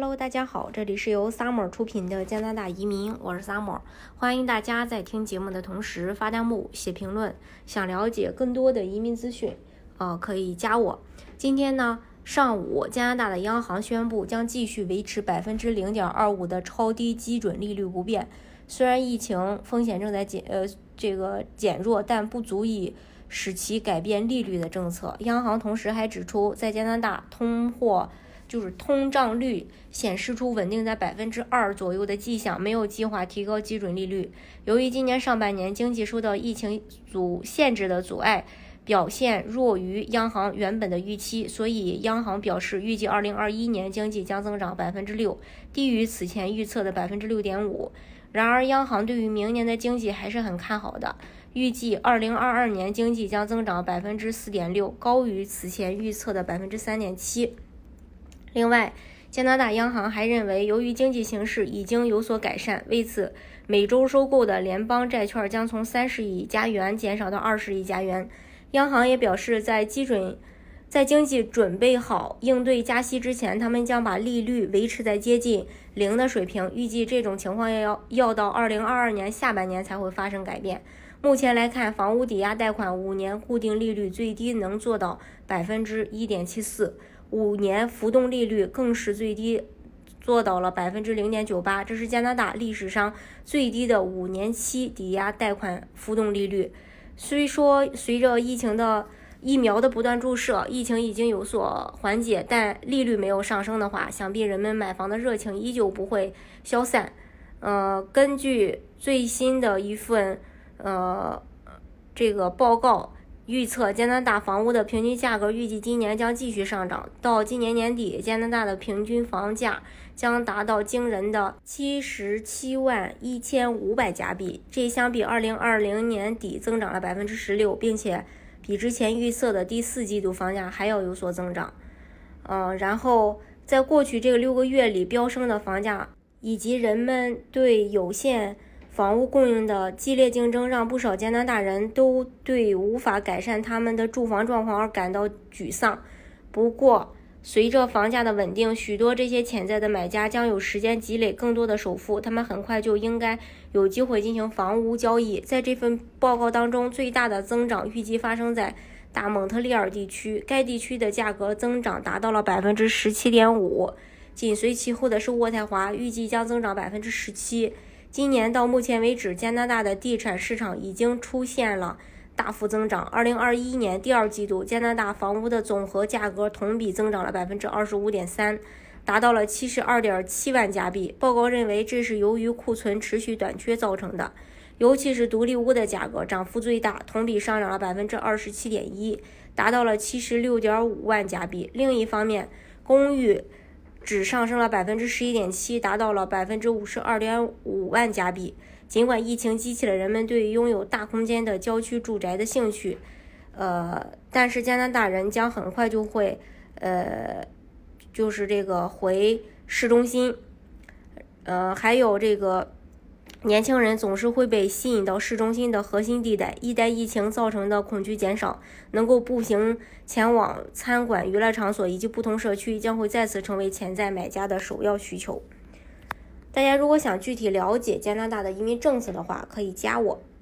Hello，大家好，这里是由 Summer 出品的加拿大移民，我是 Summer，欢迎大家在听节目的同时发弹幕、写评论。想了解更多的移民资讯，呃，可以加我。今天呢，上午加拿大的央行宣布将继续维持百分之零点二五的超低基准利率不变。虽然疫情风险正在减呃这个减弱，但不足以使其改变利率的政策。央行同时还指出，在加拿大通货。就是通胀率显示出稳定在百分之二左右的迹象，没有计划提高基准利率。由于今年上半年经济受到疫情阻限制的阻碍，表现弱于央行原本的预期，所以央行表示预计二零二一年经济将增长百分之六，低于此前预测的百分之六点五。然而，央行对于明年的经济还是很看好的，预计二零二二年经济将增长百分之四点六，高于此前预测的百分之三点七。另外，加拿大央行还认为，由于经济形势已经有所改善，为此每周收购的联邦债券将从三十亿加元减少到二十亿加元。央行也表示，在基准在经济准备好应对加息之前，他们将把利率维持在接近零的水平。预计这种情况要要到二零二二年下半年才会发生改变。目前来看，房屋抵押贷款五年固定利率最低能做到百分之一点七四。五年浮动利率更是最低，做到了百分之零点九八，这是加拿大历史上最低的五年期抵押贷款浮动利率。虽说随着疫情的疫苗的不断注射，疫情已经有所缓解，但利率没有上升的话，想必人们买房的热情依旧不会消散。呃，根据最新的一份呃这个报告。预测加拿大房屋的平均价格预计今年将继续上涨，到今年年底，加拿大的平均房价将达到惊人的七十七万一千五百加币，这相比二零二零年底增长了百分之十六，并且比之前预测的第四季度房价还要有所增长。嗯，然后在过去这个六个月里飙升的房价，以及人们对有限。房屋供应的激烈竞争让不少加拿大人都对无法改善他们的住房状况而感到沮丧。不过，随着房价的稳定，许多这些潜在的买家将有时间积累更多的首付，他们很快就应该有机会进行房屋交易。在这份报告当中，最大的增长预计发生在大蒙特利尔地区，该地区的价格增长达到了百分之十七点五。紧随其后的是渥太华，预计将增长百分之十七。今年到目前为止，加拿大的地产市场已经出现了大幅增长。二零二一年第二季度，加拿大房屋的总和价格同比增长了百分之二十五点三，达到了七十二点七万加币。报告认为，这是由于库存持续短缺造成的，尤其是独立屋的价格涨幅最大，同比上涨了百分之二十七点一，达到了七十六点五万加币。另一方面，公寓。只上升了百分之十一点七，达到了百分之五十二点五万加币。尽管疫情激起了人们对拥有大空间的郊区住宅的兴趣，呃，但是加拿大人将很快就会，呃，就是这个回市中心，呃，还有这个。年轻人总是会被吸引到市中心的核心地带。一旦疫情造成的恐惧减少，能够步行前往餐馆、娱乐场所以及不同社区，将会再次成为潜在买家的首要需求。大家如果想具体了解加拿大的移民政策的话，可以加我。